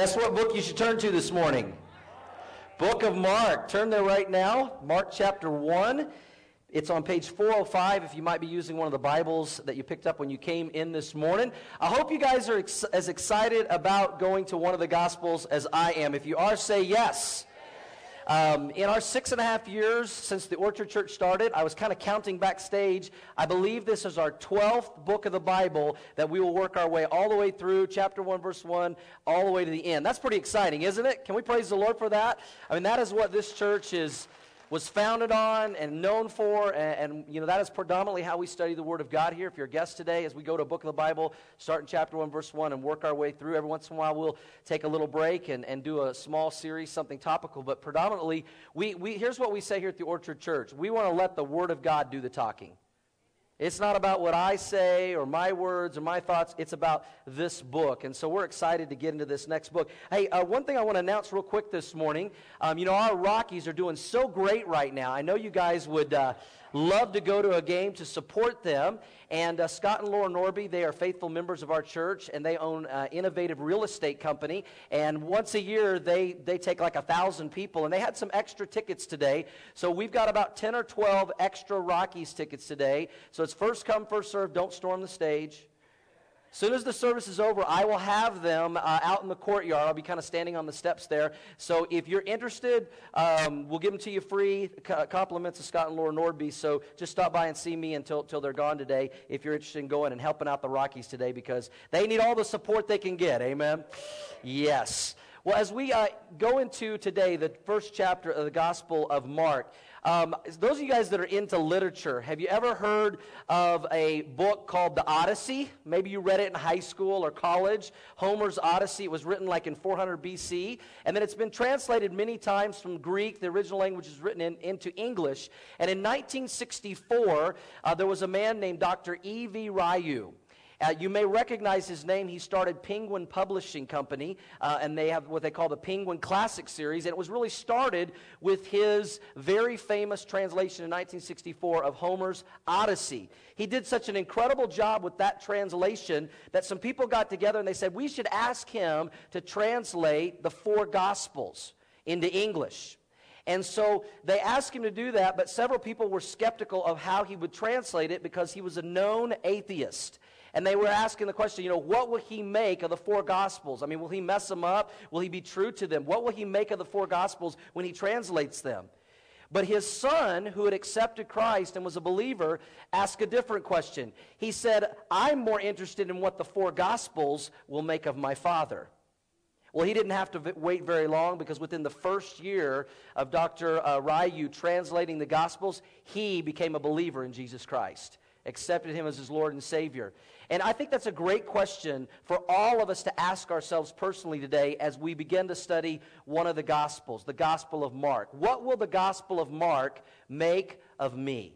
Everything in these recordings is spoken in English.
Guess what book you should turn to this morning? Book of Mark. Turn there right now. Mark chapter 1. It's on page 405 if you might be using one of the Bibles that you picked up when you came in this morning. I hope you guys are ex- as excited about going to one of the Gospels as I am. If you are, say yes. Um, in our six and a half years since the Orchard Church started, I was kind of counting backstage. I believe this is our 12th book of the Bible that we will work our way all the way through, chapter 1, verse 1, all the way to the end. That's pretty exciting, isn't it? Can we praise the Lord for that? I mean, that is what this church is was founded on and known for. And, and, you know, that is predominantly how we study the Word of God here. If you're a guest today, as we go to a book of the Bible, start in chapter 1, verse 1, and work our way through, every once in a while we'll take a little break and, and do a small series, something topical. But predominantly, we, we, here's what we say here at the Orchard Church we want to let the Word of God do the talking. It's not about what I say or my words or my thoughts. It's about this book. And so we're excited to get into this next book. Hey, uh, one thing I want to announce real quick this morning. Um, you know, our Rockies are doing so great right now. I know you guys would. Uh, love to go to a game to support them. And uh, Scott and Laura Norby, they are faithful members of our church, and they own uh, innovative real estate company. And once a year, they, they take like a thousand people, and they had some extra tickets today. So we've got about 10 or 12 extra Rockies tickets today. So it's first come, first serve. Don't storm the stage. As soon as the service is over, I will have them uh, out in the courtyard. I'll be kind of standing on the steps there. So if you're interested, um, we'll give them to you free. C- compliments of Scott and Laura Nordby. So just stop by and see me until, until they're gone today if you're interested in going and helping out the Rockies today because they need all the support they can get. Amen? Yes. Well, as we uh, go into today, the first chapter of the Gospel of Mark, um, those of you guys that are into literature, have you ever heard of a book called The Odyssey? Maybe you read it in high school or college. Homer's Odyssey. Was written like in 400 BC. And then it's been translated many times from Greek. The original language is written in, into English. And in 1964, uh, there was a man named Dr. E.V. Rieu. Uh, you may recognize his name. He started Penguin Publishing Company, uh, and they have what they call the Penguin Classic Series. And it was really started with his very famous translation in 1964 of Homer's Odyssey. He did such an incredible job with that translation that some people got together and they said, we should ask him to translate the four Gospels into English. And so they asked him to do that, but several people were skeptical of how he would translate it because he was a known atheist. And they were asking the question, you know, what will he make of the four gospels? I mean, will he mess them up? Will he be true to them? What will he make of the four gospels when he translates them? But his son, who had accepted Christ and was a believer, asked a different question. He said, I'm more interested in what the four gospels will make of my father. Well, he didn't have to wait very long because within the first year of Dr. Uh, Rieu translating the Gospels, he became a believer in Jesus Christ, accepted him as his Lord and Savior. And I think that's a great question for all of us to ask ourselves personally today as we begin to study one of the Gospels, the Gospel of Mark. What will the Gospel of Mark make of me?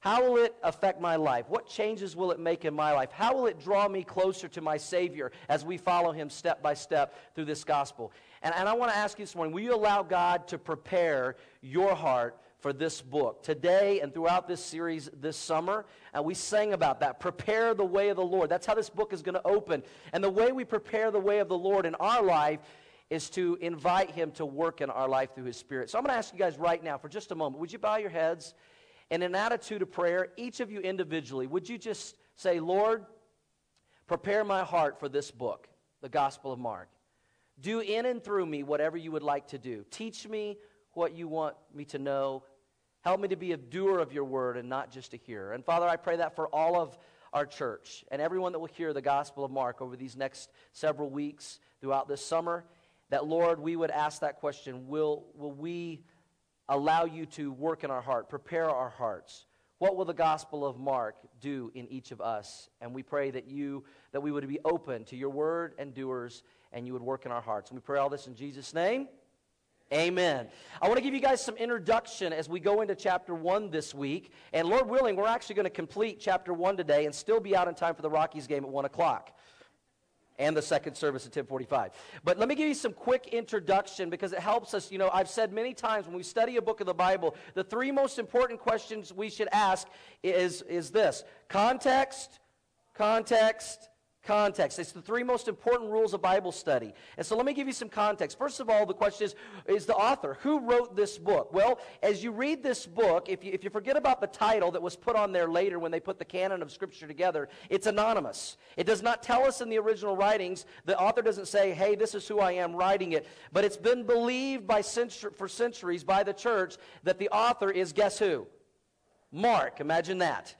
How will it affect my life? What changes will it make in my life? How will it draw me closer to my Savior as we follow Him step by step through this gospel? And, and I want to ask you this morning will you allow God to prepare your heart for this book. Today and throughout this series this summer, and we sang about that. Prepare the way of the Lord. That's how this book is going to open. And the way we prepare the way of the Lord in our life is to invite Him to work in our life through His Spirit. So I'm going to ask you guys right now, for just a moment, would you bow your heads? In an attitude of prayer, each of you individually, would you just say, Lord, prepare my heart for this book, the Gospel of Mark. Do in and through me whatever you would like to do. Teach me what you want me to know. Help me to be a doer of your word and not just a hearer. And Father, I pray that for all of our church and everyone that will hear the Gospel of Mark over these next several weeks throughout this summer, that, Lord, we would ask that question Will, will we allow you to work in our heart, prepare our hearts? What will the Gospel of Mark do in each of us? And we pray that you, that we would be open to your word and doers, and you would work in our hearts. And we pray all this in Jesus' name. Amen. I want to give you guys some introduction as we go into chapter 1 this week. And Lord willing, we're actually going to complete chapter 1 today and still be out in time for the Rockies game at 1 o'clock and the second service at 1045 but let me give you some quick introduction because it helps us you know i've said many times when we study a book of the bible the three most important questions we should ask is, is this context context context. It's the three most important rules of Bible study. And so let me give you some context. First of all, the question is, is the author. Who wrote this book? Well, as you read this book, if you, if you forget about the title that was put on there later when they put the canon of Scripture together, it's anonymous. It does not tell us in the original writings, the author doesn't say, hey, this is who I am writing it. But it's been believed by for centuries by the church that the author is guess who? Mark. Imagine that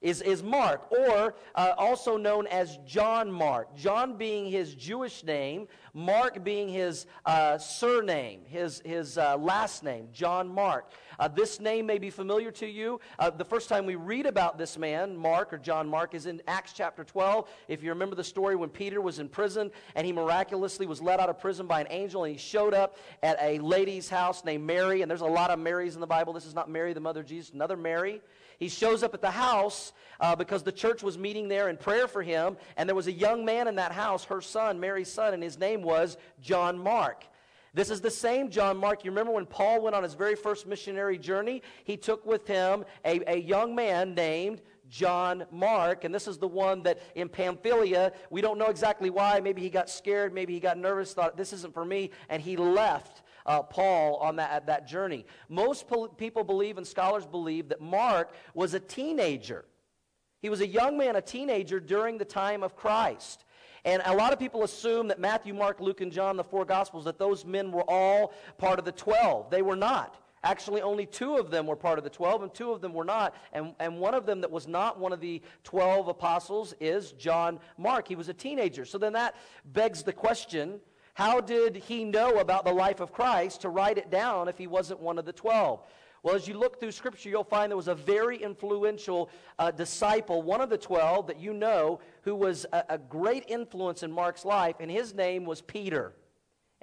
is, is Mark, or uh, also known as John Mark. John being his Jewish name, Mark being his uh, surname, his, his uh, last name, John Mark. Uh, this name may be familiar to you. Uh, the first time we read about this man, Mark or John Mark, is in Acts chapter 12. If you remember the story when Peter was in prison and he miraculously was let out of prison by an angel and he showed up at a lady's house named Mary. And there's a lot of Marys in the Bible. This is not Mary, the mother of Jesus, another Mary. He shows up at the house uh, because the church was meeting there in prayer for him, and there was a young man in that house, her son, Mary's son, and his name was John Mark. This is the same John Mark. You remember when Paul went on his very first missionary journey? He took with him a, a young man named John Mark, and this is the one that in Pamphylia, we don't know exactly why. Maybe he got scared, maybe he got nervous, thought, this isn't for me, and he left uh, Paul on that, that journey. Most people believe, and scholars believe, that Mark was a teenager. He was a young man, a teenager during the time of Christ. And a lot of people assume that Matthew, Mark, Luke, and John, the four Gospels, that those men were all part of the 12. They were not. Actually, only two of them were part of the 12, and two of them were not. And, and one of them that was not one of the 12 apostles is John Mark. He was a teenager. So then that begs the question how did he know about the life of Christ to write it down if he wasn't one of the 12? Well, as you look through Scripture, you'll find there was a very influential uh, disciple, one of the 12 that you know, who was a, a great influence in Mark's life, and his name was Peter.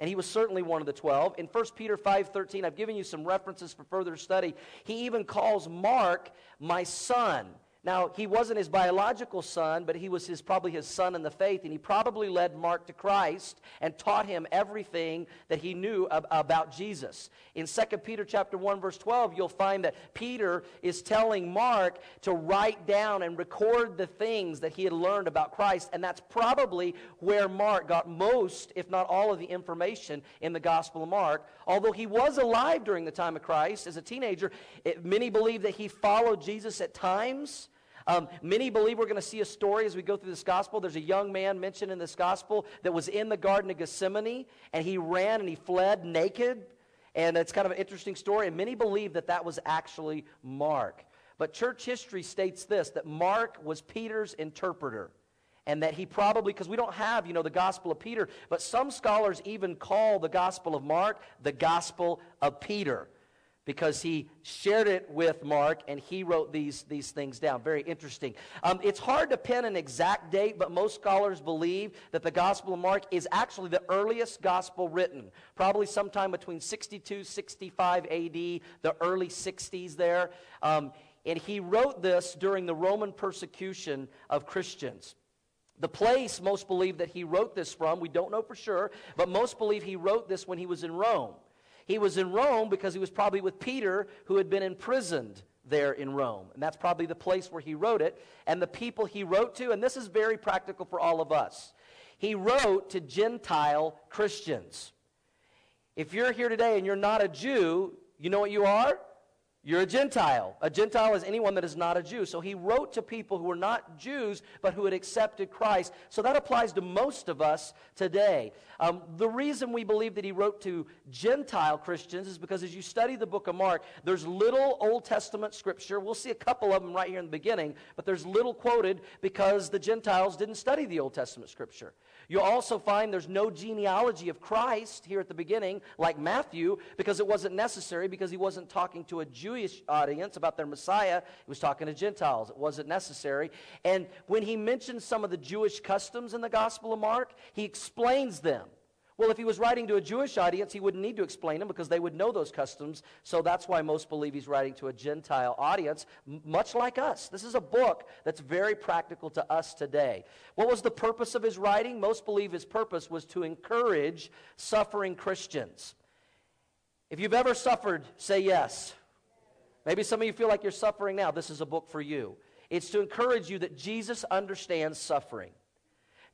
And he was certainly one of the 12. In 1 Peter 5:13, I've given you some references for further study. He even calls Mark my son. Now, he wasn't his biological son, but he was his, probably his son in the faith, and he probably led Mark to Christ and taught him everything that he knew ab- about Jesus. In 2 Peter chapter 1, verse 12, you'll find that Peter is telling Mark to write down and record the things that he had learned about Christ, and that's probably where Mark got most, if not all, of the information in the Gospel of Mark. Although he was alive during the time of Christ as a teenager, it, many believe that he followed Jesus at times um, many believe we're going to see a story as we go through this gospel. There's a young man mentioned in this gospel that was in the Garden of Gethsemane, and he ran and he fled naked. And it's kind of an interesting story. And many believe that that was actually Mark. But church history states this that Mark was Peter's interpreter and that he probably because we don't have you know the gospel of peter but some scholars even call the gospel of mark the gospel of peter because he shared it with Mark and he wrote these, these things down. Very interesting. Um, it's hard to pin an exact date, but most scholars believe that the Gospel of Mark is actually the earliest gospel written, probably sometime between 62 65 AD, the early 60s there. Um, and he wrote this during the Roman persecution of Christians. The place most believe that he wrote this from, we don't know for sure, but most believe he wrote this when he was in Rome. He was in Rome because he was probably with Peter, who had been imprisoned there in Rome. And that's probably the place where he wrote it. And the people he wrote to, and this is very practical for all of us, he wrote to Gentile Christians. If you're here today and you're not a Jew, you know what you are? You're a Gentile. A Gentile is anyone that is not a Jew. So he wrote to people who were not Jews, but who had accepted Christ. So that applies to most of us today. Um, the reason we believe that he wrote to Gentile Christians is because as you study the book of Mark, there's little Old Testament scripture. We'll see a couple of them right here in the beginning, but there's little quoted because the Gentiles didn't study the Old Testament scripture. You'll also find there's no genealogy of Christ here at the beginning, like Matthew, because it wasn't necessary, because he wasn't talking to a Jewish audience about their Messiah. He was talking to Gentiles. It wasn't necessary. And when he mentions some of the Jewish customs in the Gospel of Mark, he explains them. Well, if he was writing to a Jewish audience, he wouldn't need to explain them because they would know those customs. So that's why most believe he's writing to a Gentile audience, much like us. This is a book that's very practical to us today. What was the purpose of his writing? Most believe his purpose was to encourage suffering Christians. If you've ever suffered, say yes. Maybe some of you feel like you're suffering now. This is a book for you. It's to encourage you that Jesus understands suffering.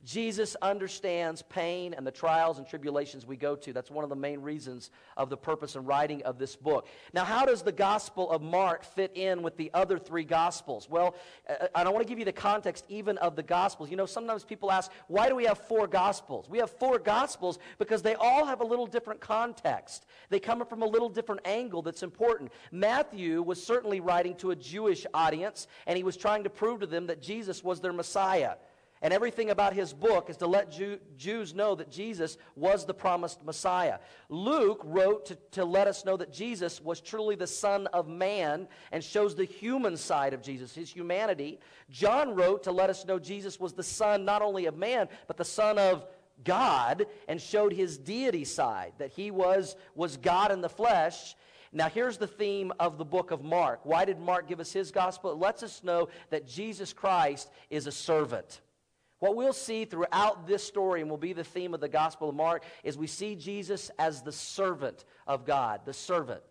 Jesus understands pain and the trials and tribulations we go to. That's one of the main reasons of the purpose and writing of this book. Now, how does the Gospel of Mark fit in with the other three Gospels? Well, uh, I don't want to give you the context even of the Gospels. You know, sometimes people ask, why do we have four Gospels? We have four Gospels because they all have a little different context. They come from a little different angle that's important. Matthew was certainly writing to a Jewish audience, and he was trying to prove to them that Jesus was their Messiah. And everything about his book is to let Jew, Jews know that Jesus was the promised Messiah. Luke wrote to, to let us know that Jesus was truly the Son of Man and shows the human side of Jesus, his humanity. John wrote to let us know Jesus was the Son not only of man, but the Son of God and showed his deity side, that he was, was God in the flesh. Now, here's the theme of the book of Mark. Why did Mark give us his gospel? It lets us know that Jesus Christ is a servant. What we'll see throughout this story, and will be the theme of the Gospel of Mark, is we see Jesus as the servant of God, the servant.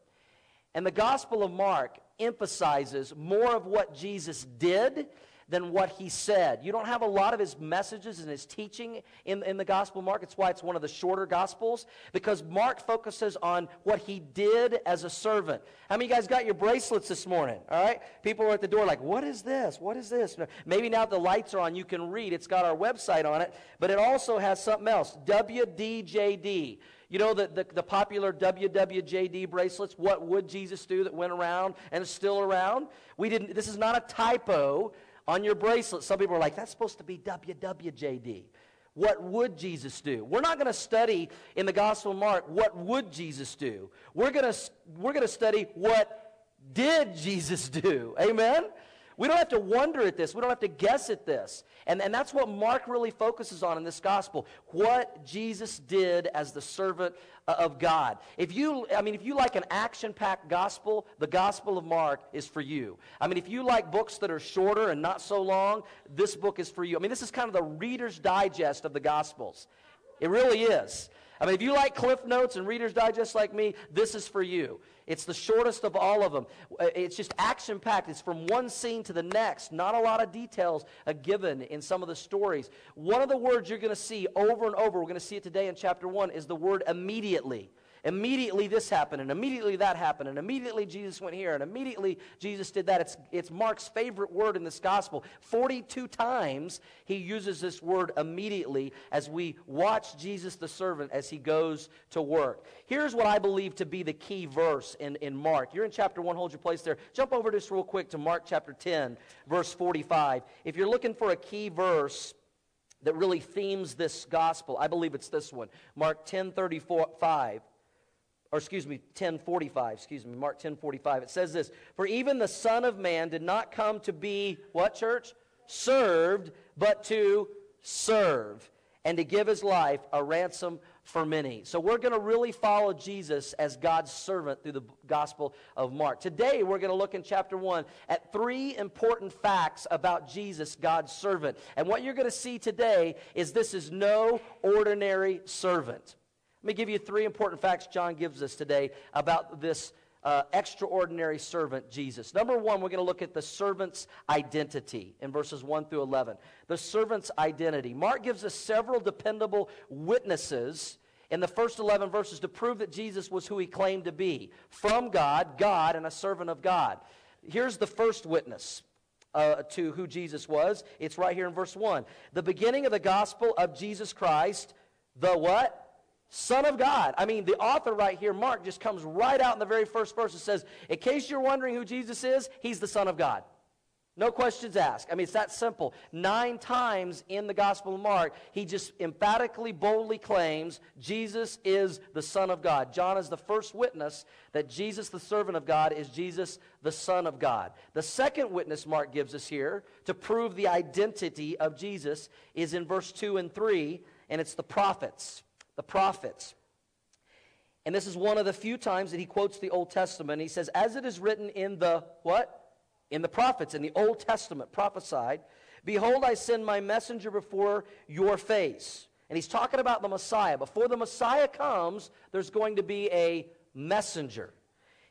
And the Gospel of Mark emphasizes more of what Jesus did than what he said. You don't have a lot of his messages and his teaching in, in the Gospel Mark. It's why it's one of the shorter Gospels, because Mark focuses on what he did as a servant. How many of you guys got your bracelets this morning? All right? People are at the door like, what is this? What is this? Maybe now the lights are on, you can read. It's got our website on it, but it also has something else WDJD. You know the, the, the, popular WWJD bracelets? What would Jesus do that went around and is still around? We didn't, this is not a typo on your bracelet. Some people are like, that's supposed to be WWJD. What would Jesus do? We're not going to study in the Gospel of Mark what would Jesus do. We're going to we're going to study what did Jesus do. Amen. We don't have to wonder at this. We don't have to guess at this. And, and that's what Mark really focuses on in this gospel. What Jesus did as the servant uh, of God. If you, I mean, if you like an action-packed gospel, the gospel of Mark is for you. I mean, if you like books that are shorter and not so long, this book is for you. I mean, this is kind of the Reader's Digest of the gospels. It really is. I mean, if you like Cliff Notes and Reader's Digest like me, this is for you. It's the shortest of all of them. Uh, it's just action packed. It's from one scene to the next. Not a lot of details given in some of the stories. One of the words you're going to see over and over, we're going to see it today in chapter 1, is the word immediately. Immediately this happened, and immediately that happened, and immediately Jesus went here, and immediately Jesus did that. It's, it's Mark's favorite word in this gospel. 42 times he uses this word immediately as we watch Jesus the servant as he goes to work. Here's what I believe to be the key verse in, in Mark. You're in chapter 1, hold your place there. Jump over just real quick to Mark chapter 10, verse 45. If you're looking for a key verse, that really themes this gospel. I believe it's this one. Mark 10 35 or excuse me 1045 excuse me mark 1045 it says this for even the son of man did not come to be what church? Served but to serve and to give his life a ransom for many. So we're going to really follow jesus as god's servant through the gospel of mark. Today we're going to look in chapter 1 at three important facts about jesus god's servant. And what you're going to see today is this is no ordinary servant let me give you three important facts John gives us today about this uh, extraordinary servant, Jesus. Number one, we're going to look at the servant's identity in verses 1 through 11. The servant's identity. Mark gives us several dependable witnesses in the first 11 verses to prove that Jesus was who he claimed to be from God, God, and a servant of God. Here's the first witness. Uh, to who Jesus was. It's right here in verse 1. The beginning of the gospel of Jesus Christ, the what? Son of God. I mean, the author right here, Mark, just comes right out in the very first verse and says, In case you're wondering who Jesus is, he's the Son of God. No questions asked. I mean, it's that simple. Nine times in the Gospel of Mark, he just emphatically, boldly claims Jesus is the Son of God. John is the first witness that Jesus, the servant of God, is Jesus, the Son of God. The second witness Mark gives us here to prove the identity of Jesus is in verse 2 and 3, and it's the prophets the prophets. And this is one of the few times that he quotes the Old Testament. He says, As it is written in the what? In the prophets, in the Old Testament, prophesied, Behold, I send my messenger before your face. And he's talking about the Messiah. Before the Messiah comes, there's going to be a messenger.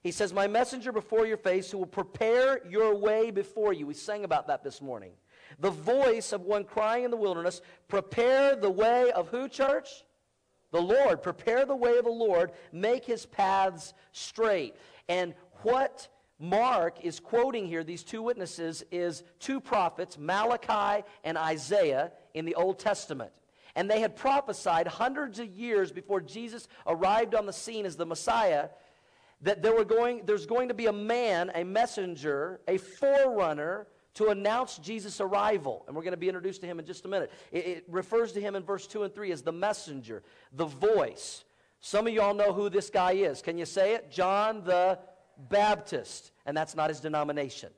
He says, My messenger before your face who will prepare your way before you. We sang about that this morning. the voice of one crying in the wilderness, prepare the way of who, church? The Lord. Prepare the way of the Lord, make his paths straight. And what Mark is quoting here, these two witnesses, is two prophets, Malachi and Isaiah, in the Old Testament. And they had prophesied hundreds of years before Jesus arrived on the scene as the Messiah that there were going, there's going to be a man, a messenger, a forerunner to announce Jesus' arrival. And we're going to be introduced to him in just a minute. It, it, refers to him in verse 2 and 3 as the messenger, the voice. Some of y'all know who this guy is. Can you say it? John the Baptist. And that's not his denomination.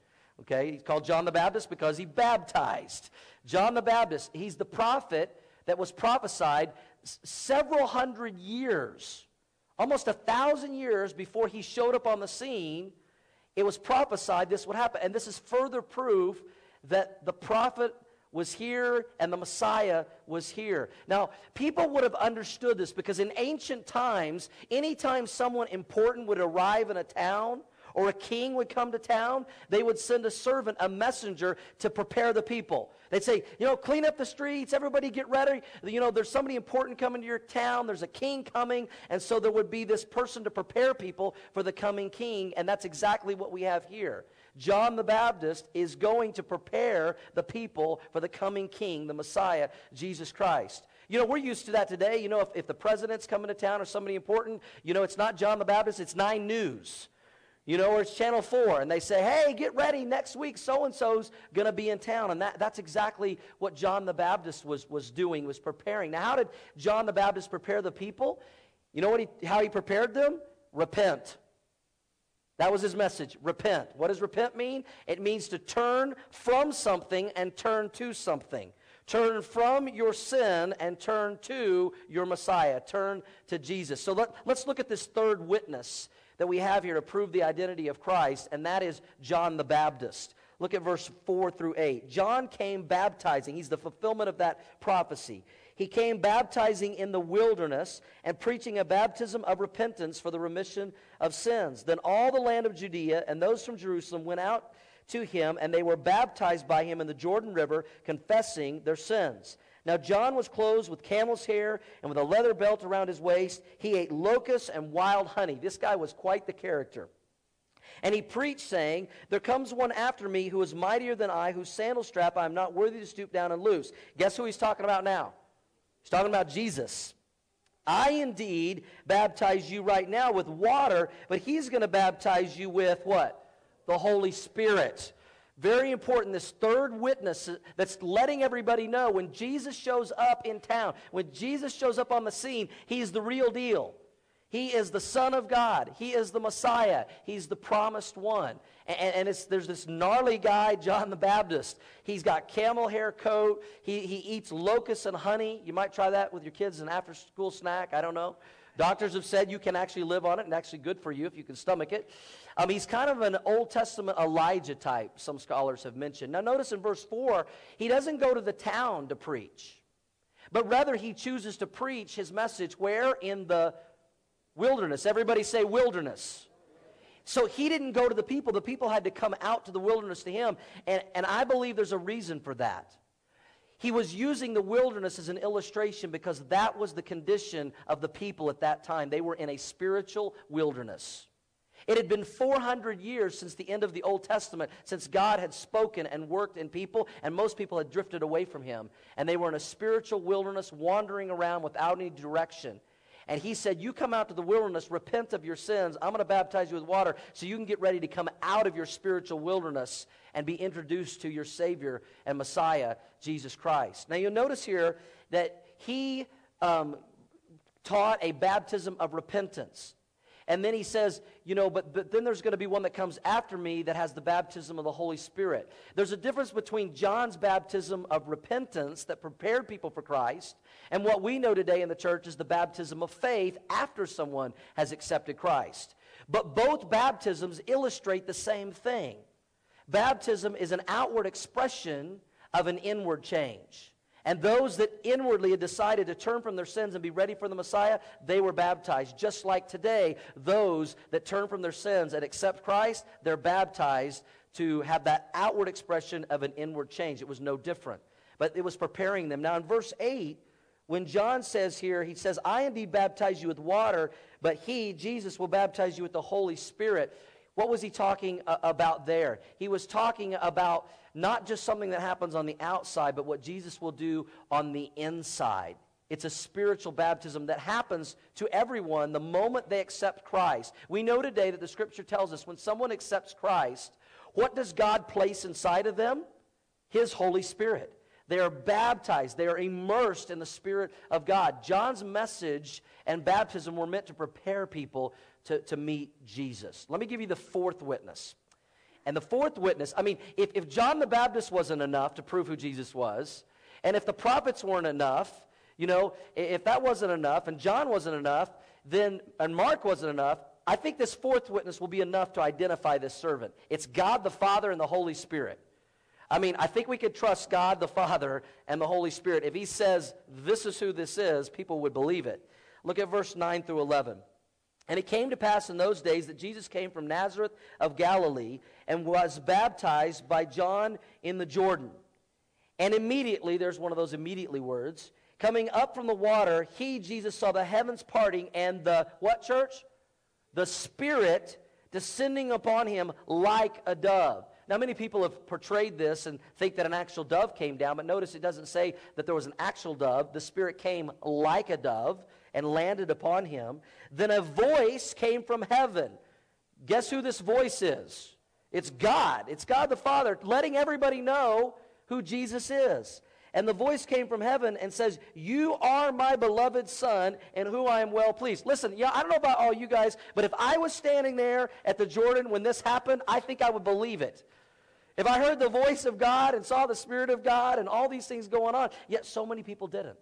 Okay? He's called John the Baptist because he baptized. John the Baptist, he's the prophet that was prophesied several hundred years, almost a thousand years before he showed up on the scene it was prophesied this would happen. And this is further proof that the prophet was here and the Messiah was here. Now, people would have understood this because in ancient times, anytime someone important would arrive in a town, or a king would come to town, they would send a servant, a messenger, to prepare the people. They'd say, you know, clean up the streets, everybody get ready. You know, there's somebody important coming to your town, there's a king coming, and so there would be this person to prepare people for the coming king, and that's exactly what we have here. John the Baptist is going to prepare the people for the coming king, the Messiah, Jesus Christ. You know, we're used to that today. You know, if, if the president's coming to town or somebody important, you know, it's not John the Baptist, it's Nine News. You know, or it's Channel 4, and they say, hey, get ready, next week so and so's going to be in town. And that, that's exactly what John the Baptist was, was doing, was preparing. Now, how did John the Baptist prepare the people? You know what he, how he prepared them? Repent. That was his message. Repent. What does repent mean? It means to turn from something and turn to something. Turn from your sin and turn to your Messiah. Turn to Jesus. So let, let's look at this third witness that we have here to prove the identity of Christ, and that is John the Baptist. Look at verse 4 through 8. John came baptizing. He's the fulfillment of that prophecy. He came baptizing in the wilderness and preaching a baptism of repentance for the remission of sins. Then all the land of Judea and those from Jerusalem went out to him, and they were baptized by him in the Jordan River, confessing their sins. Now, John was clothed with camel's hair and with a leather belt around his waist. He ate locusts and wild honey. This guy was quite the character. And he preached, saying, There comes one after me who is mightier than I, whose sandal strap I am not worthy to stoop down and loose. Guess who he's talking about now? He's talking about Jesus. I indeed baptize you right now with water, but he's going to baptize you with what? The Holy Spirit. Very important, this third witness that's letting everybody know when Jesus shows up in town, when Jesus shows up on the scene, he's the real deal. He is the Son of God. He is the Messiah. He's the promised one. And, and there's this gnarly guy, John the Baptist. He's got camel hair coat. He, he eats locusts and honey. You might try that with your kids as an after school snack. I don't know. Doctors have said you can actually live on it and actually good for you if you can stomach it. Um, he's kind of an Old Testament Elijah type, some scholars have mentioned. Now, notice in verse 4, he doesn't go to the town to preach, but rather he chooses to preach his message where? In the wilderness. Everybody say wilderness. So he didn't go to the people. The people had to come out to the wilderness to him. And, and I believe there's a reason for that. He was using the wilderness as an illustration because that was the condition of the people at that time. They were in a spiritual wilderness. It had been 400 years since the end of the Old Testament, since God had spoken and worked in people, and most people had drifted away from Him. And they were in a spiritual wilderness, wandering around without any direction. And He said, You come out to the wilderness, repent of your sins. I'm going to baptize you with water so you can get ready to come out of your spiritual wilderness and be introduced to your Savior and Messiah, Jesus Christ. Now, you'll notice here that He um, taught a baptism of repentance. And then he says, you know, but, but then there's going to be one that comes after me that has the baptism of the Holy Spirit. There's a difference between John's baptism of repentance that prepared people for Christ and what we know today in the church is the baptism of faith after someone has accepted Christ. But both baptisms illustrate the same thing. Baptism is an outward expression of an inward change. And those that inwardly had decided to turn from their sins and be ready for the Messiah, they were baptized. Just like today, those that turn from their sins and accept Christ, they're baptized to have that outward expression of an inward change. It was no different. But it was preparing them. Now, in verse 8, when John says here, he says, I indeed baptize you with water, but he, Jesus, will baptize you with the Holy Spirit. What was he talking uh, about there? He was talking about not just something that happens on the outside, but what Jesus will do on the inside. It's a spiritual baptism that happens to everyone the moment they accept Christ. We know today that the scripture tells us when someone accepts Christ, what does God place inside of them? His Holy Spirit. They are baptized, they are immersed in the Spirit of God. John's message and baptism were meant to prepare people to, to meet Jesus. Let me give you the fourth witness. And the fourth witness, I mean, if, if John the Baptist wasn't enough to prove who Jesus was, and if the prophets weren't enough, you know, if that wasn't enough, and John wasn't enough, then, and Mark wasn't enough, I think this fourth witness will be enough to identify this servant. It's God the Father and the Holy Spirit. I mean, I think we could trust God the Father and the Holy Spirit. If he says, this is who this is, people would believe it. Look at verse 9 through 11. And it came to pass in those days that Jesus came from Nazareth of Galilee and was baptized by John in the Jordan. And immediately, there's one of those immediately words, coming up from the water, he, Jesus, saw the heavens parting and the, what church? The Spirit descending upon him like a dove. Now, many people have portrayed this and think that an actual dove came down, but notice it doesn't say that there was an actual dove. The Spirit came like a dove and landed upon him. Then a voice came from heaven. Guess who this voice is? It's God. It's God the Father letting everybody know who Jesus is. And the voice came from heaven and says, You are my beloved Son, in whom I am well pleased. Listen, yeah, I don't know about all you guys, but if I was standing there at the Jordan when this happened, I think I would believe it. If I heard the voice of God and saw the Spirit of God and all these things going on, yet so many people didn't.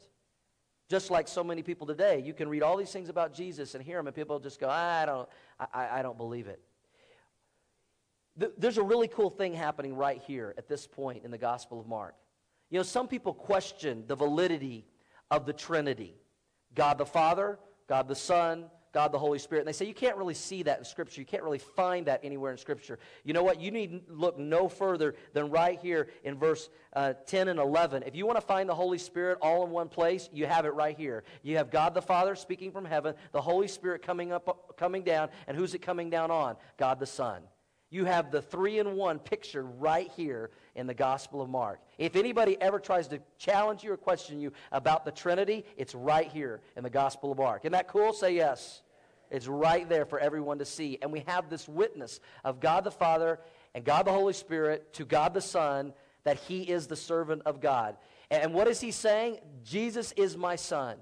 Just like so many people today, you can read all these things about Jesus and hear them, and people just go, I don't, I, I don't believe it. There's a really cool thing happening right here at this point in the Gospel of Mark. You know, some people question the validity of the Trinity God the Father, God the Son, God the Holy Spirit. And they say you can't really see that in Scripture. You can't really find that anywhere in Scripture. You know what? You need look no further than right here in verse uh, 10 and 11. If you want to find the Holy Spirit all in one place, you have it right here. You have God the Father speaking from heaven, the Holy Spirit coming up, coming down, and who's it coming down on? God the Son. You have the three in one picture right here in the Gospel of Mark. If anybody ever tries to challenge you or question you about the Trinity, it's right here in the Gospel of Mark. Isn't that cool? Say yes. It's right there for everyone to see. And we have this witness of God the Father and God the Holy Spirit to God the Son that he is the servant of God. And what is he saying? Jesus is my son.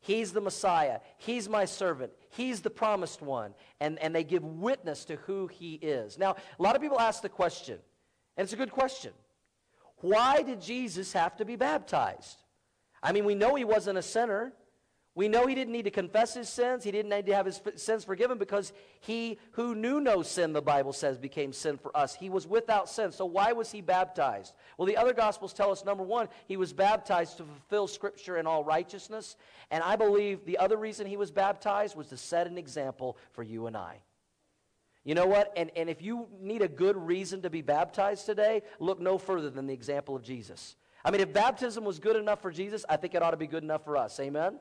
He's the Messiah. He's my servant. He's the promised one. And, and they give witness to who he is. Now, a lot of people ask the question, and it's a good question. Why did Jesus have to be baptized? I mean, we know he wasn't a sinner. We know he didn't need to confess his sins. He didn't need to have his sins forgiven because he who knew no sin, the Bible says, became sin for us. He was without sin. So why was he baptized? Well, the other Gospels tell us, number one, he was baptized to fulfill Scripture in all righteousness. And I believe the other reason he was baptized was to set an example for you and I. You know what? And, and if you need a good reason to be baptized today, look no further than the example of Jesus. I mean, if baptism was good enough for Jesus, I think it ought to be good enough for us. Amen?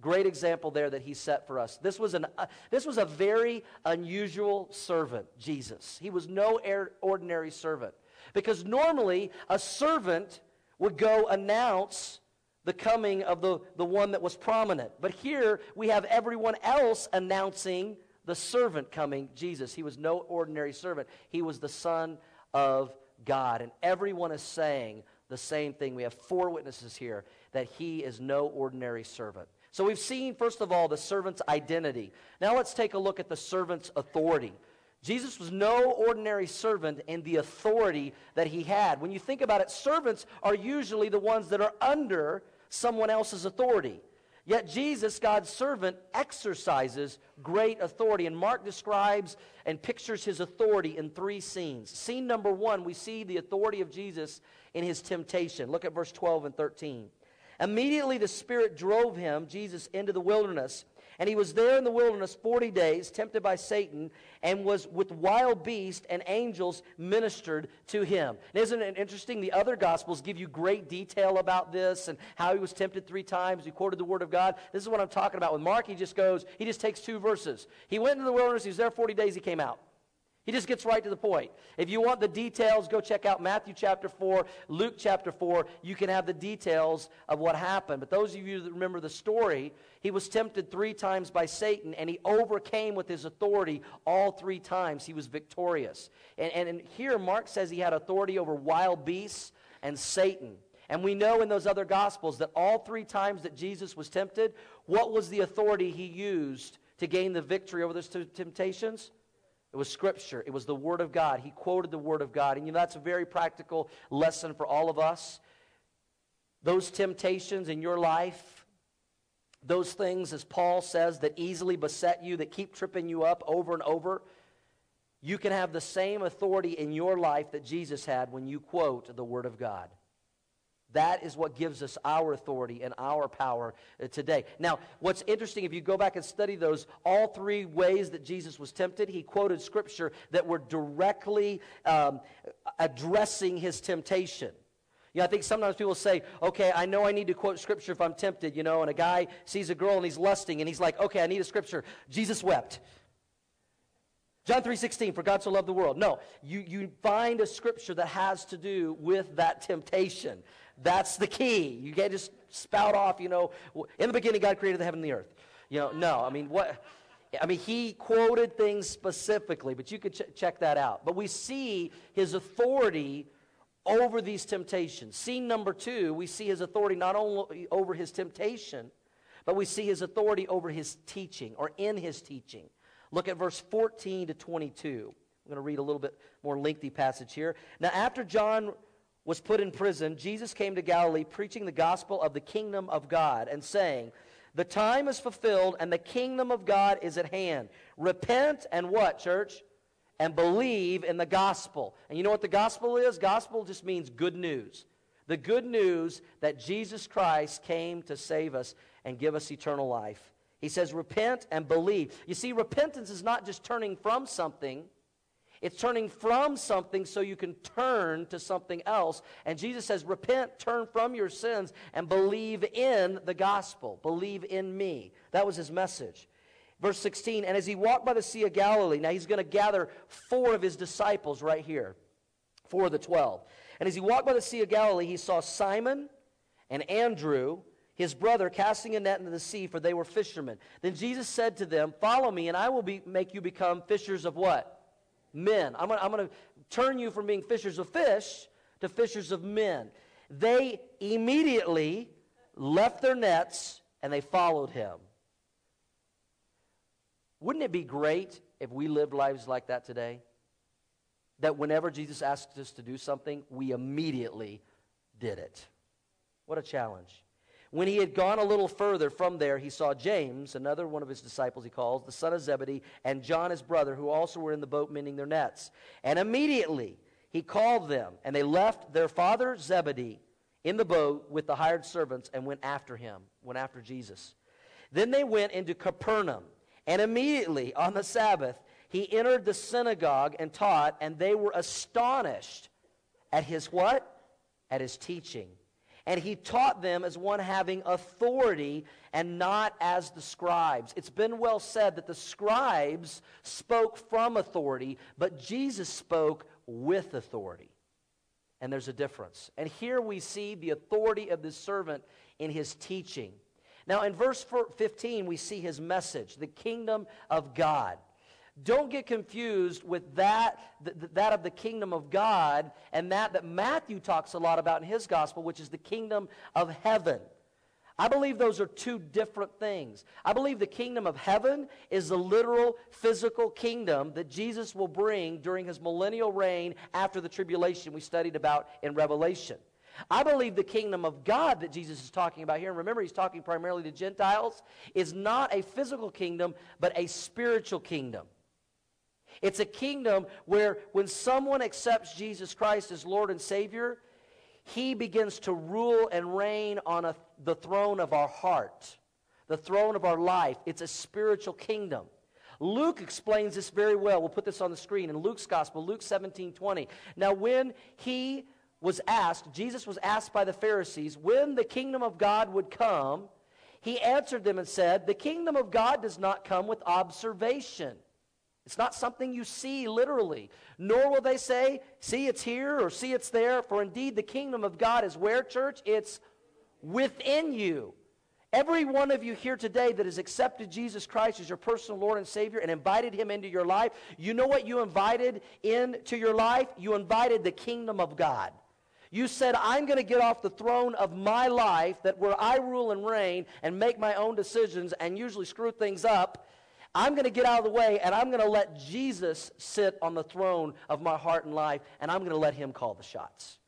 Great example there that he set for us. This was, an, uh, this was a very unusual servant, Jesus. He was no ordinary servant. Because normally, a servant would go announce the coming of the, the one that was prominent. But here, we have everyone else announcing the servant coming, Jesus. He was no ordinary servant, he was the Son of God. And everyone is saying the same thing. We have four witnesses here that he is no ordinary servant. So we've seen, first of all, the servant's identity. Now let's take a look at the servant's authority. Jesus was no ordinary servant in the authority that he had. When you think about it, servants are usually the ones that are under someone else's authority. Yet Jesus, God's servant, exercises great authority. And Mark describes and pictures his authority in three scenes. Scene number one, we see the authority of Jesus in his temptation. Look at verse 12 and 13. Immediately the Spirit drove him, Jesus, into the wilderness and he was there in the wilderness 40 days, tempted by Satan, and was with wild beasts, and angels ministered to him. And isn't it interesting? The other Gospels give you great detail about this and how he was tempted three times. He quoted the Word of God. This is what I'm talking about. With Mark, he just goes, he just takes two verses. He went into the wilderness, he was there 40 days, he came out. He just gets right to the point. If you want the details, go check out Matthew chapter 4, Luke chapter 4. You can have the details of what happened. But those of you that remember the story, he was tempted three times by Satan, and he overcame with his authority all three times. He was victorious. And, and, and here, Mark says he had authority over wild beasts and Satan. And we know in those other gospels that all three times that Jesus was tempted, what was the authority he used to gain the victory over those temptations? It was Scripture. It was the Word of God. He quoted the Word of God. And you know, that's a very practical lesson for all of us. Those temptations in your life, those things, as Paul says, that easily beset you, that keep tripping you up over and over, you can have the same authority in your life that Jesus had when you quote the Word of God. That is what gives us our authority and our power uh, today. Now, what's interesting, if you go back and study those, all three ways that Jesus was tempted, he quoted scripture that were directly um, addressing his temptation. You know, I think sometimes people say, okay, I know I need to quote scripture if I'm tempted, you know, and a guy sees a girl and he's lusting and he's like, okay, I need a scripture. Jesus wept. John 3.16, for God so loved the world. No, you, you find a scripture that has to do with that temptation. That's the key. You can't just spout off, you know, in the beginning God created the heaven and the earth. You know, no. I mean, what? I mean, he quoted things specifically, but you could ch- check that out. But we see his authority over these temptations. Scene number two, we see his authority not only over his temptation, but we see his authority over his teaching or in his teaching. Look at verse 14 to 22. I'm going to read a little bit more lengthy passage here. Now, after John was put in prison, Jesus came to Galilee preaching the gospel of the kingdom of God and saying, The time is fulfilled and the kingdom of God is at hand. Repent and what, church? And believe in the gospel. And you know what the gospel is? Gospel just means good news. The good news that Jesus Christ came to save us and give us eternal life. He says, Repent and believe. You see, repentance is not just turning from something it's turning from something so you can turn to something else. And Jesus says, Repent, turn from your sins, and believe in the gospel. Believe in me. That was his message. Verse 16, and as he walked by the Sea of Galilee, now he's going to gather four of his disciples right here, four of the twelve. And as he walked by the Sea of Galilee, he saw Simon and Andrew, his brother, casting a net into the sea, for they were fishermen. Then Jesus said to them, Follow me, and I will be, make you become fishers of what? Men. I'm going to turn you from being fishers of fish to fishers of men. They immediately left their nets and they followed him. Wouldn't it be great if we lived lives like that today? That whenever Jesus asked us to do something, we immediately did it. What a challenge. When he had gone a little further from there, he saw James, another one of his disciples, he calls, the son of Zebedee, and John, his brother, who also were in the boat mending their nets. And immediately he called them, and they left their father Zebedee in the boat with the hired servants and went after him, went after Jesus. Then they went into Capernaum, and immediately on the Sabbath he entered the synagogue and taught, and they were astonished at his what? At his teaching and he taught them as one having authority and not as the scribes. It's been well said that the scribes spoke from authority, but Jesus spoke with authority. And there's a difference. And here we see the authority of this servant in his teaching. Now, in verse 15, we see his message the kingdom of God. Don't get confused with that, that of the kingdom of God and that that Matthew talks a lot about in his gospel, which is the kingdom of heaven. I believe those are two different things. I believe the kingdom of heaven is the literal physical kingdom that Jesus will bring during his millennial reign after the tribulation we studied about in Revelation. I believe the kingdom of God that Jesus is talking about here, and remember he's talking primarily to Gentiles, is not a physical kingdom, but a spiritual kingdom. It's a kingdom where when someone accepts Jesus Christ as Lord and Savior, he begins to rule and reign on a, the throne of our heart, the throne of our life. It's a spiritual kingdom. Luke explains this very well. We'll put this on the screen in Luke's gospel, Luke 17 20. Now, when he was asked, Jesus was asked by the Pharisees, when the kingdom of God would come, he answered them and said, The kingdom of God does not come with observation. It's not something you see literally. Nor will they say, See, it's here or see, it's there. For indeed, the kingdom of God is where, church? It's within you. Every one of you here today that has accepted Jesus Christ as your personal Lord and Savior and invited Him into your life, you know what you invited into your life? You invited the kingdom of God. You said, I'm going to get off the throne of my life, that where I rule and reign and make my own decisions and usually screw things up, I'm going to get out of the way and I'm going to let Jesus sit on the throne of my heart and life and I'm going to let him call the shots.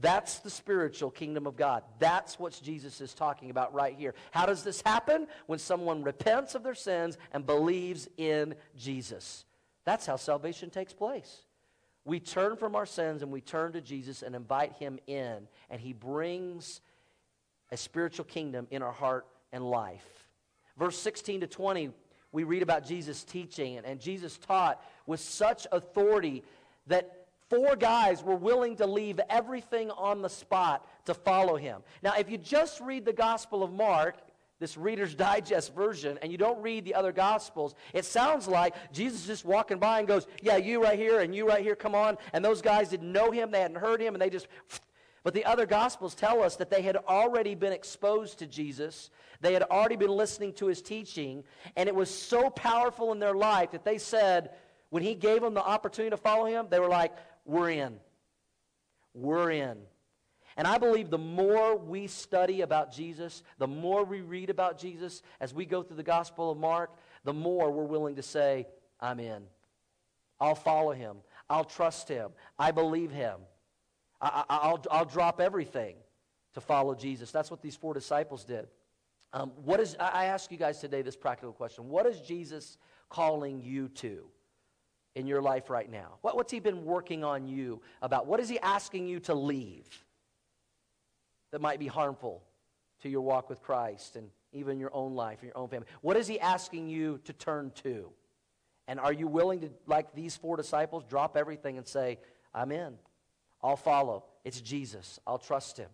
That's the spiritual kingdom of God. That's what Jesus is talking about right here. How does this happen? When someone repents of their sins and believes in Jesus. That's how salvation takes place. We turn from our sins and we turn to Jesus and invite him in, and he brings a spiritual kingdom in our heart and life. Verse 16 to 20, we read about Jesus teaching, and, and Jesus taught with such authority that Four guys were willing to leave everything on the spot to follow him. Now, if you just read the Gospel of Mark, this Reader's Digest version, and you don't read the other Gospels, it sounds like Jesus is just walking by and goes, Yeah, you right here and you right here, come on. And those guys didn't know him, they hadn't heard him, and they just. But the other Gospels tell us that they had already been exposed to Jesus. They had already been listening to his teaching, and it was so powerful in their life that they said, when he gave them the opportunity to follow him, they were like, we're in. We're in. And I believe the more we study about Jesus, the more we read about Jesus as we go through the Gospel of Mark, the more we're willing to say, I'm in. I'll follow him. I'll trust him. I believe him. I, will I'll drop everything to follow Jesus. That's what these four disciples did. Um, what is, I ask you guys today this practical question What is Jesus calling you to? in your life right now? What, what's He been working on you about? What is He asking you to leave that might be harmful to your walk with Christ and even your own life and your own family? What is He asking you to turn to? And are you willing to, like these four disciples, drop everything and say, I'm in. I'll follow. It's Jesus. I'll trust Him.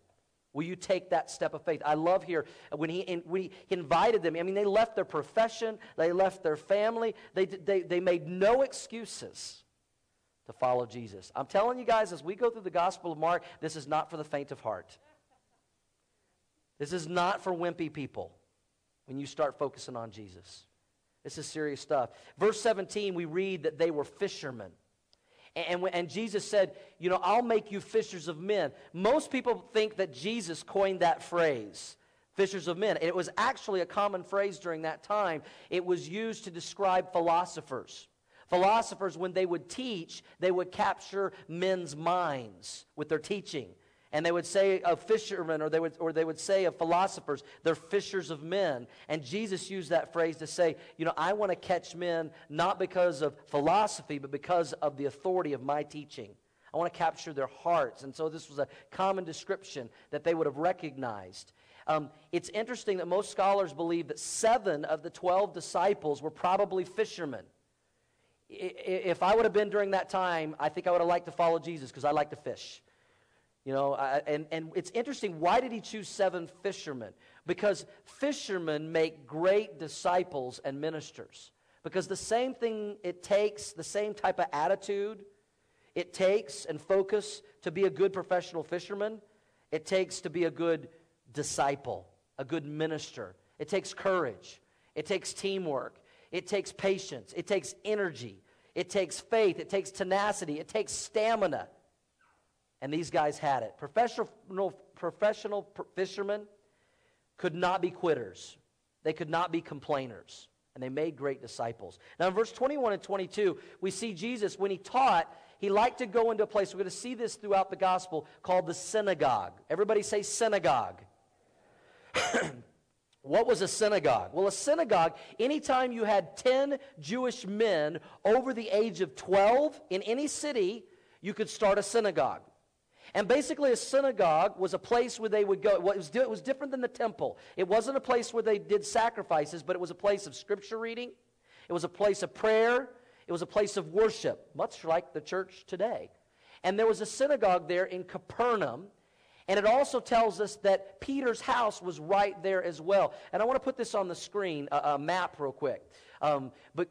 Will you take that step of faith? I love here uh, when he, when he invited them. I mean, they left their profession, they left their family, they, they, they made no excuses to follow Jesus. I'm telling you guys, as we go through the Gospel of Mark, this is not for the faint of heart. This is not for wimpy people when you start focusing on Jesus. This is serious stuff. Verse 17, we read that they were fishermen. And, and Jesus said, You know, I'll make you fishers of men. Most people think that Jesus coined that phrase, fishers of men. It was actually a common phrase during that time. It was used to describe philosophers. Philosophers, when they would teach, they would capture men's minds with their teaching. And they would say of fishermen, or they would, or they would say of philosophers, they're fishers of men. And Jesus used that phrase to say, you know, I want to catch men not because of philosophy, but because of the authority of my teaching. I want to capture their hearts. And so this was a common description that they would have recognized. Um, it's interesting that most scholars believe that seven of the 12 disciples were probably fishermen. If I would have been during that time, I think I would have liked to follow Jesus because I like to fish. You know, and, and it's interesting. Why did he choose seven fishermen? Because fishermen make great disciples and ministers. Because the same thing it takes, the same type of attitude it takes and focus to be a good professional fisherman, it takes to be a good disciple, a good minister. It takes courage, it takes teamwork, it takes patience, it takes energy, it takes faith, it takes tenacity, it takes stamina. And these guys had it. Professional, professional fishermen could not be quitters, they could not be complainers. And they made great disciples. Now, in verse 21 and 22, we see Jesus, when he taught, he liked to go into a place, we're going to see this throughout the gospel, called the synagogue. Everybody say synagogue. what was a synagogue? Well, a synagogue, anytime you had 10 Jewish men over the age of 12 in any city, you could start a synagogue. And basically, a synagogue was a place where they would go. It was, it was different than the temple. It wasn't a place where they did sacrifices, but it was a place of scripture reading. It was a place of prayer. It was a place of worship, much like the church today. And there was a synagogue there in Capernaum. And it also tells us that Peter's house was right there as well. And I want to put this on the screen, a, a map, real quick. Um, but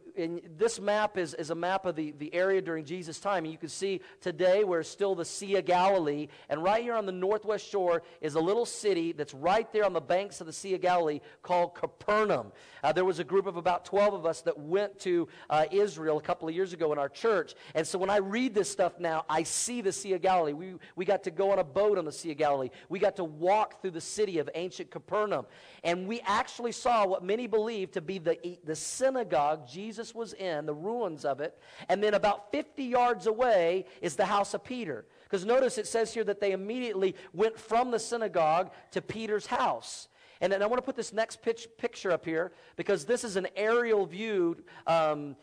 this map is, is a map of the, the area during Jesus' time. And you can see today we're still the Sea of Galilee. And right here on the northwest shore is a little city that's right there on the banks of the Sea of Galilee called Capernaum. Uh, there was a group of about 12 of us that went to uh, Israel a couple of years ago in our church. And so when I read this stuff now, I see the Sea of Galilee. We, we got to go on a boat on the Sea of Galilee. We got to walk through the city of ancient Capernaum. And we actually saw what many believe to be the, the synagogue synagogue Jesus was in, the ruins of it, and then about 50 yards away is the house of Peter. Because notice it says here that they immediately went from the synagogue to Peter's house. And then I want to put this next pitch, picture up here because this is an aerial view um,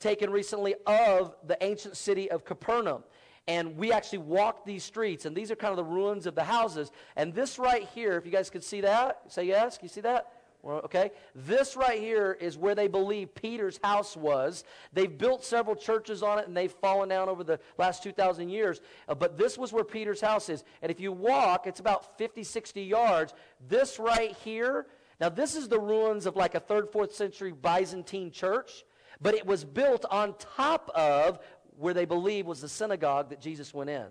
taken recently of the ancient city of Capernaum. And we actually walked these streets, and these are kind of the ruins of the houses. And this right here, if you guys could see that, say yes. Can you see that? Okay? This right here is where they believe Peter's house was. They've built several churches on it and they've fallen down over the last 2,000 years. Uh, but this was where Peter's house is. And if you walk, it's about 50, 60 yards. This right here, now this is the ruins of like a third, fourth century Byzantine church. But it was built on top of where they believe was the synagogue that Jesus went in.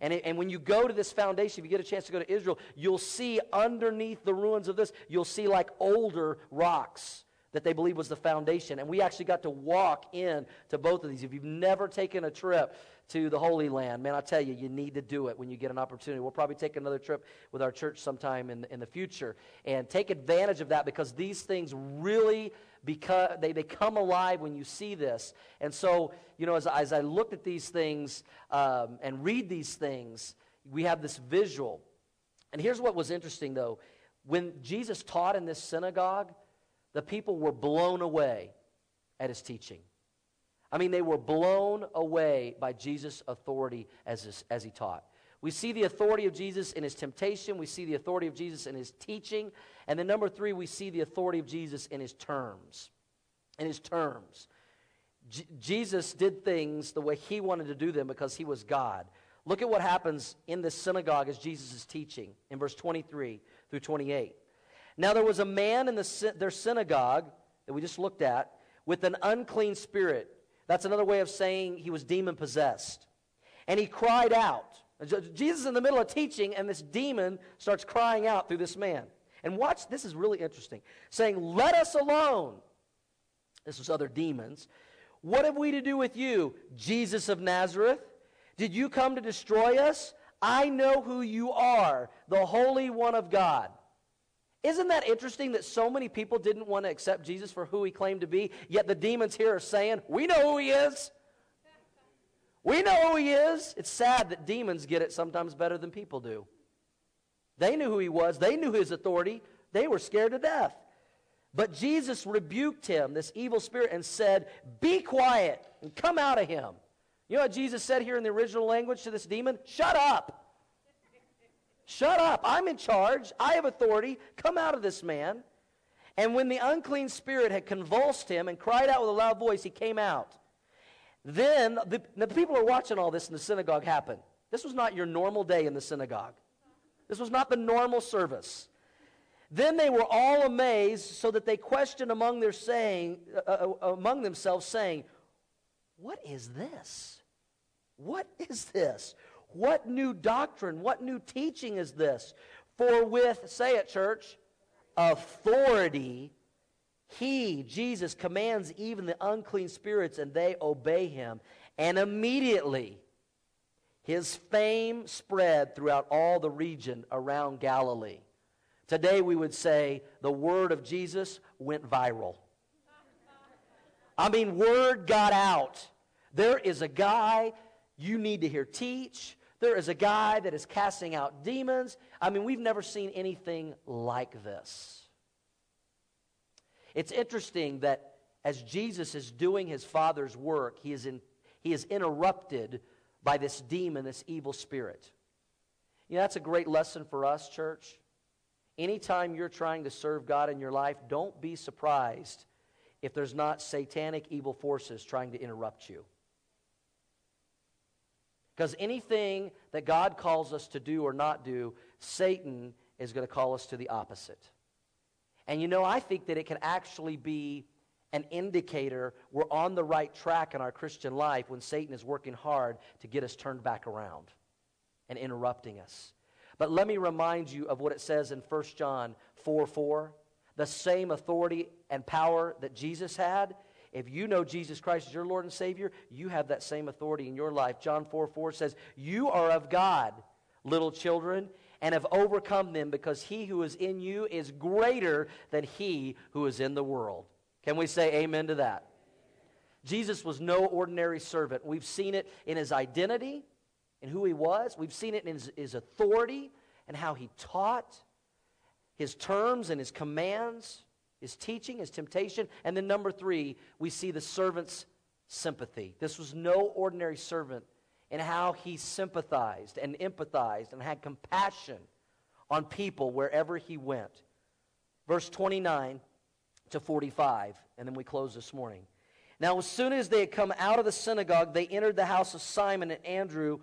And, it, and when you go to this foundation, if you get a chance to go to Israel, you'll see underneath the ruins of this, you'll see like older rocks that they believe was the foundation. And we actually got to walk in to both of these. If you've never taken a trip to the Holy Land, man, I tell you, you need to do it when you get an opportunity. We'll probably take another trip with our church sometime in, in the future and take advantage of that because these things really because they, they come alive when you see this. And so, you know, as, as I looked at these things um, and read these things, we have this visual. And here's what was interesting, though. When Jesus taught in this synagogue, the people were blown away at his teaching. I mean, they were blown away by Jesus' authority as, as he taught. We see the authority of Jesus in his temptation. We see the authority of Jesus in his teaching. And then, number three, we see the authority of Jesus in his terms. In his terms. J- Jesus did things the way he wanted to do them because he was God. Look at what happens in this synagogue as Jesus is teaching in verse 23 through 28. Now, there was a man in the, their synagogue that we just looked at with an unclean spirit. That's another way of saying he was demon possessed. And he cried out. Jesus is in the middle of teaching, and this demon starts crying out through this man. And watch, this is really interesting. Saying, Let us alone. This was other demons. What have we to do with you, Jesus of Nazareth? Did you come to destroy us? I know who you are, the Holy One of God. Isn't that interesting that so many people didn't want to accept Jesus for who he claimed to be, yet the demons here are saying, We know who he is. We know who he is. It's sad that demons get it sometimes better than people do. They knew who he was, they knew his authority. They were scared to death. But Jesus rebuked him, this evil spirit, and said, Be quiet and come out of him. You know what Jesus said here in the original language to this demon? Shut up. Shut up. I'm in charge. I have authority. Come out of this man. And when the unclean spirit had convulsed him and cried out with a loud voice, he came out. Then the, the people are watching all this in the synagogue happen. This was not your normal day in the synagogue. This was not the normal service. Then they were all amazed, so that they questioned among their saying, uh, uh, uh, among themselves, saying, "What is this? What is this? What new doctrine? What new teaching is this? For with, say it, church, authority he, Jesus, commands even the unclean spirits, and they obey him. And immediately, his fame spread throughout all the region around Galilee. Today, we would say the word of Jesus went viral. I mean, word got out. There is a guy you need to hear teach. There is a guy that is casting out demons. I mean, we've never seen anything like this. It's interesting that as Jesus is doing his Father's work, he is, in, he is interrupted by this demon, this evil spirit. You know, that's a great lesson for us, church. Anytime you're trying to serve God in your life, don't be surprised if there's not satanic evil forces trying to interrupt you. Because anything that God calls us to do or not do, Satan is going to call us to the opposite. And you know, I think that it can actually be an indicator we're on the right track in our Christian life when Satan is working hard to get us turned back around and interrupting us. But let me remind you of what it says in 1 John 4 4. The same authority and power that Jesus had if you know Jesus Christ as your Lord and Savior, you have that same authority in your life. John 4 4 says, You are of God, little children, and have overcome them because he who is in you is greater than he who is in the world. Can we say amen to that? Jesus was no ordinary servant. We've seen it in his identity and who he was, we've seen it in his, his authority and how he taught, his terms and his commands his teaching, his temptation. And then number three, we see the servant's sympathy. This was no ordinary servant in how he sympathized and empathized and had compassion on people wherever he went. Verse 29 to 45, and then we close this morning. Now, as soon as they had come out of the synagogue, they entered the house of Simon and Andrew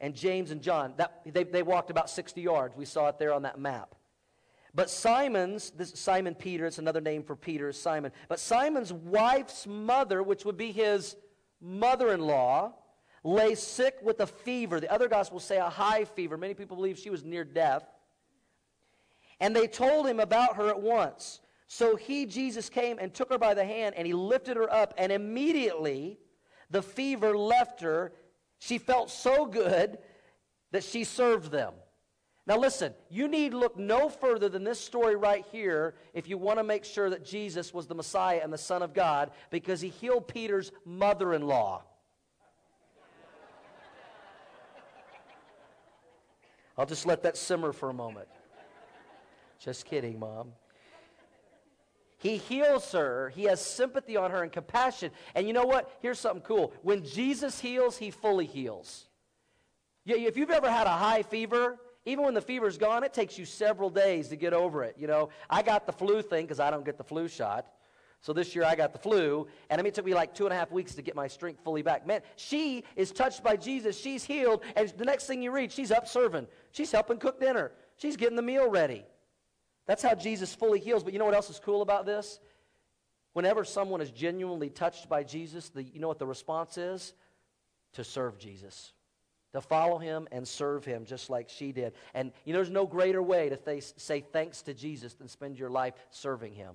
and James and John. That, they, they walked about 60 yards. We saw it there on that map. But Simon's, this Simon Peter, it's another name for Peter, Simon. But Simon's wife's mother, which would be his mother in law, lay sick with a fever. The other gospels say a high fever. Many people believe she was near death. And they told him about her at once. So he, Jesus, came and took her by the hand, and he lifted her up, and immediately the fever left her. She felt so good that she served them. Now, listen, you need look no further than this story right here if you want to make sure that Jesus was the Messiah and the Son of God because he healed Peter's mother in law. I'll just let that simmer for a moment. Just kidding, Mom. He heals her. He has sympathy on her and compassion. And you know what? Here's something cool. When Jesus heals, he fully heals. Yeah, if you've ever had a high fever, even when the fever's gone, it takes you several days to get over it. You know, I got the flu thing because I don't get the flu shot. So this year I got the flu, and I mean, it took me like two and a half weeks to get my strength fully back. Man, she is touched by Jesus. She's healed, and the next thing you read, she's up serving. She's helping cook dinner. She's getting the meal ready. That's how Jesus fully heals. But you know what else is cool about this? Whenever someone is genuinely touched by Jesus, the, you know what the response is? To serve Jesus to follow him and serve him just like she did. And you know, there's no greater way to th- say thanks to Jesus than spend your life serving him.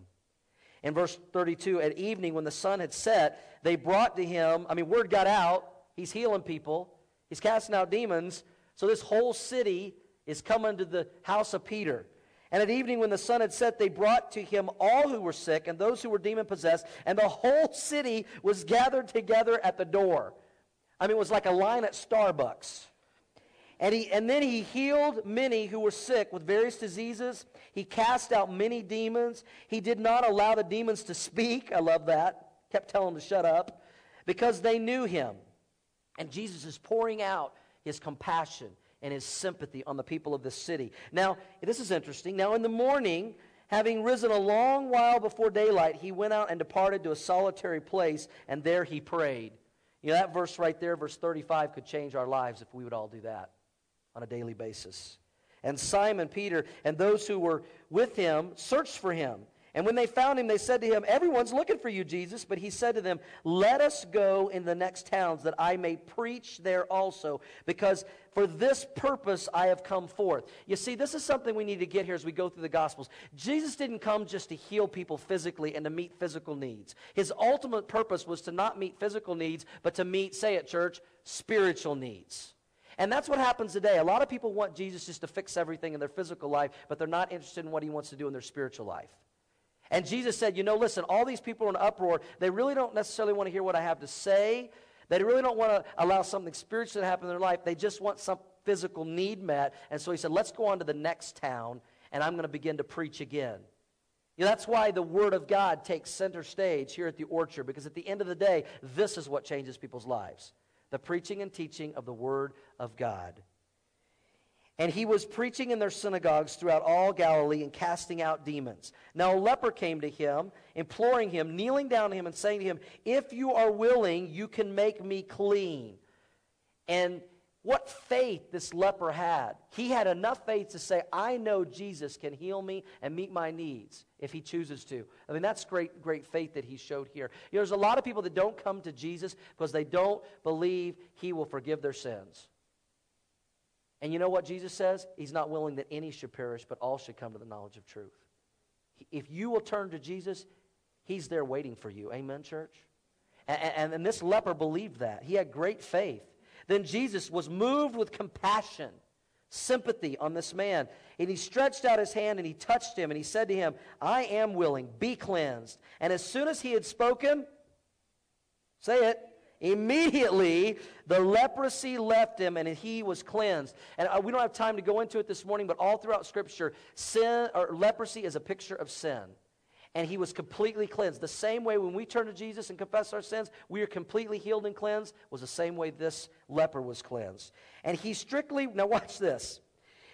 In verse 32, at evening when the sun had set, they brought to him, I mean, word got out, he's healing people, he's casting out demons. So this whole city is coming to the house of Peter. And at evening, when the sun had set, they brought to him all who were sick and those who were demon possessed, and the whole city was gathered together at the door. I mean, it was like a line at Starbucks. And, he, and then he healed many who were sick with various diseases. He cast out many demons. He did not allow the demons to speak. I love that. Kept telling them to shut up because they knew him. And Jesus is pouring out his compassion and his sympathy on the people of this city. Now, this is interesting. Now, in the morning, having risen a long while before daylight, he went out and departed to a solitary place, and there he prayed. You know, that verse right there, verse 35, could change our lives if we would all do that on a daily basis. And Simon Peter and those who were with him searched for him. And when they found him, they said to him, Everyone's looking for you, Jesus. But he said to them, Let us go in the next towns that I may preach there also, because for this purpose I have come forth. You see, this is something we need to get here as we go through the Gospels. Jesus didn't come just to heal people physically and to meet physical needs. His ultimate purpose was to not meet physical needs, but to meet, say it, church, spiritual needs. And that's what happens today. A lot of people want Jesus just to fix everything in their physical life, but they're not interested in what he wants to do in their spiritual life. And Jesus said, You know, listen, all these people are in uproar. They really don't necessarily want to hear what I have to say. They really don't want to allow something spiritual to happen in their life. They just want some physical need met. And so he said, let's go on to the next town, and I'm going to begin to preach again. You know, that's why the Word of God takes center stage here at the orchard, because at the end of the day, this is what changes people's lives the preaching and teaching of the Word of God. And he was preaching in their synagogues throughout all Galilee and casting out demons. Now a leper came to him, imploring him, kneeling down to him, and saying to him, If you are willing, you can make me clean. And what faith this leper had. He had enough faith to say, I know Jesus can heal me and meet my needs if he chooses to. I mean, that's great, great faith that he showed here. You know, there's a lot of people that don't come to Jesus because they don't believe he will forgive their sins. And you know what Jesus says? He's not willing that any should perish, but all should come to the knowledge of truth. If you will turn to Jesus, he's there waiting for you. Amen, church? And, and, and this leper believed that. He had great faith. Then Jesus was moved with compassion, sympathy on this man. And he stretched out his hand and he touched him and he said to him, I am willing, be cleansed. And as soon as he had spoken, say it, Immediately, the leprosy left him and he was cleansed. And uh, we don't have time to go into it this morning, but all throughout Scripture, sin or leprosy is a picture of sin and he was completely cleansed. The same way when we turn to Jesus and confess our sins, we are completely healed and cleansed, was the same way this leper was cleansed. And he strictly, now watch this.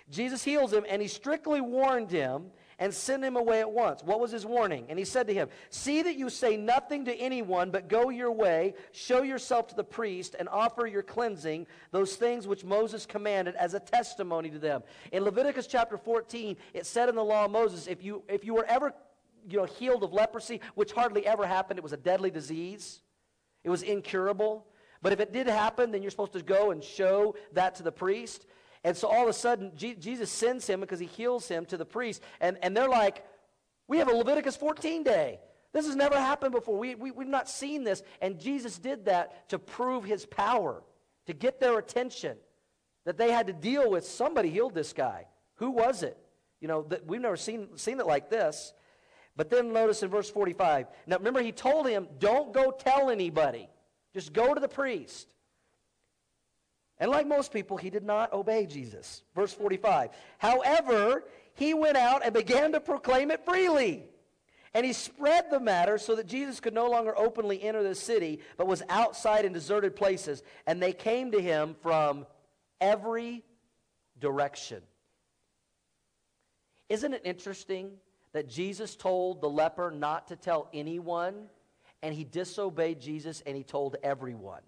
Jesus heals him, and he strictly warned him and sent him away at once. What was his warning? And he said to him, See that you say nothing to anyone, but go your way, show yourself to the priest, and offer your cleansing, those things which Moses commanded as a testimony to them. In Leviticus chapter 14, it said in the law of Moses, if you, if you were ever you know, healed of leprosy, which hardly ever happened. It was a deadly disease, it was incurable. But if it did happen, then you're supposed to go and show that to the priest. And so all of a sudden, Jesus sends him because he heals him to the priest. And, and they're like, We have a Leviticus 14 day. This has never happened before. We, we, we've not seen this. And Jesus did that to prove his power, to get their attention. That they had to deal with somebody healed this guy. Who was it? You know, that we've never seen, seen it like this. But then notice in verse 45. Now remember, he told him, don't go tell anybody. Just go to the priest. And like most people, he did not obey Jesus. Verse 45. However, he went out and began to proclaim it freely. And he spread the matter so that Jesus could no longer openly enter the city, but was outside in deserted places. And they came to him from every direction. Isn't it interesting that Jesus told the leper not to tell anyone, and he disobeyed Jesus and he told everyone.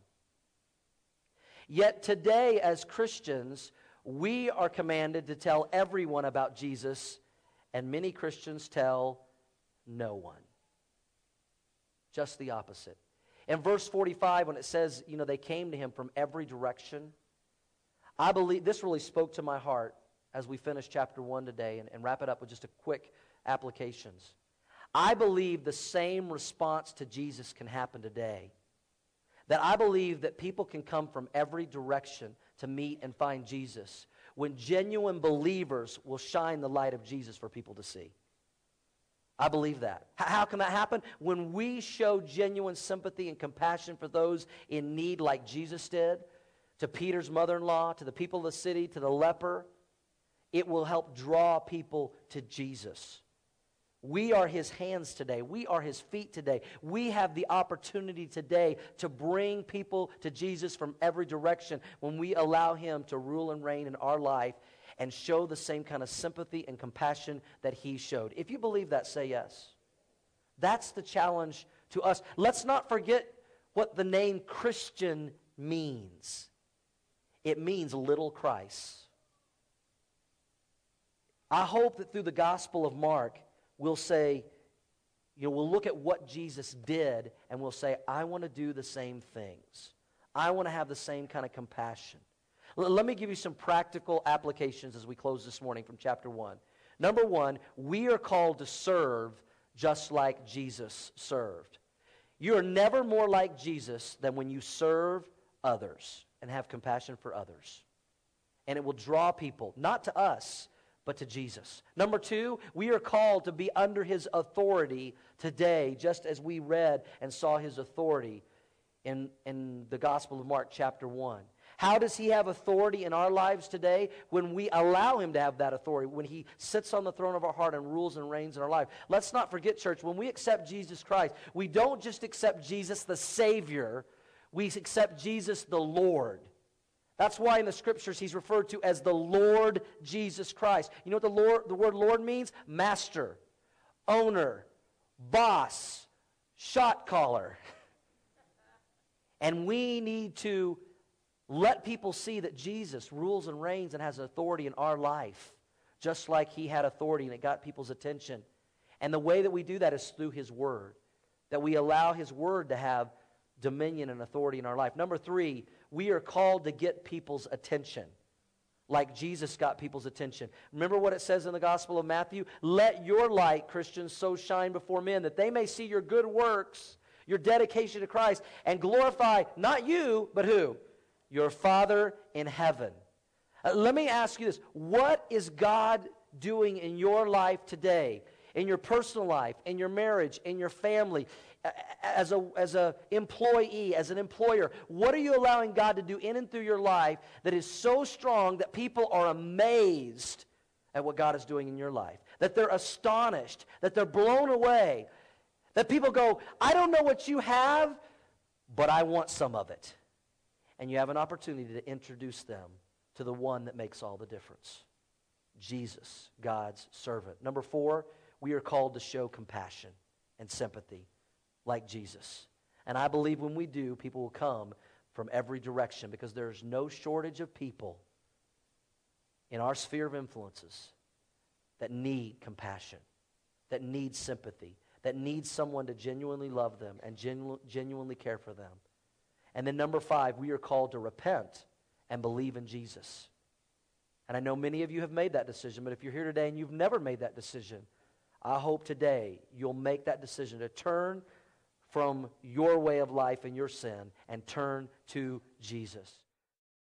Yet today, as Christians, we are commanded to tell everyone about Jesus, and many Christians tell no one. Just the opposite. In verse 45, when it says, you know, they came to him from every direction, I believe this really spoke to my heart as we finish chapter 1 today and, and wrap it up with just a quick applications. I believe the same response to Jesus can happen today. That I believe that people can come from every direction to meet and find Jesus when genuine believers will shine the light of Jesus for people to see. I believe that. How can that happen? When we show genuine sympathy and compassion for those in need, like Jesus did, to Peter's mother in law, to the people of the city, to the leper, it will help draw people to Jesus. We are his hands today. We are his feet today. We have the opportunity today to bring people to Jesus from every direction when we allow him to rule and reign in our life and show the same kind of sympathy and compassion that he showed. If you believe that, say yes. That's the challenge to us. Let's not forget what the name Christian means it means little Christ. I hope that through the Gospel of Mark, we'll say, you know, we'll look at what Jesus did and we'll say, I want to do the same things. I want to have the same kind of compassion. L- let me give you some practical applications as we close this morning from chapter 1. Number one, we are called to serve just like Jesus served. You are never more like Jesus than when you serve others and have compassion for others. And it will draw people, not to us, but to Jesus. Number two, we are called to be under his authority today, just as we read and saw his authority in, in the Gospel of Mark, chapter 1. How does he have authority in our lives today? When we allow him to have that authority, when he sits on the throne of our heart and rules and reigns in our life. Let's not forget, church, when we accept Jesus Christ, we don't just accept Jesus the Savior, we accept Jesus the Lord. That's why in the scriptures he's referred to as the Lord Jesus Christ. You know what the, Lord, the word Lord means? Master, owner, boss, shot caller. And we need to let people see that Jesus rules and reigns and has authority in our life, just like he had authority and it got people's attention. And the way that we do that is through his word, that we allow his word to have dominion and authority in our life. Number three, we are called to get people's attention like Jesus got people's attention. Remember what it says in the Gospel of Matthew? Let your light, Christians, so shine before men that they may see your good works, your dedication to Christ, and glorify not you, but who? your Father in heaven. Uh, let me ask you this what is God doing in your life today? In your personal life, in your marriage, in your family, as a as a employee, as an employer, what are you allowing God to do in and through your life that is so strong that people are amazed at what God is doing in your life? That they're astonished, that they're blown away, that people go, "I don't know what you have, but I want some of it." and you have an opportunity to introduce them to the one that makes all the difference Jesus, God's servant. Number four, we are called to show compassion and sympathy like Jesus. And I believe when we do, people will come from every direction because there's no shortage of people in our sphere of influences that need compassion, that need sympathy, that need someone to genuinely love them and genu- genuinely care for them. And then number five, we are called to repent and believe in Jesus. And I know many of you have made that decision, but if you're here today and you've never made that decision, I hope today you'll make that decision to turn from your way of life and your sin and turn to Jesus.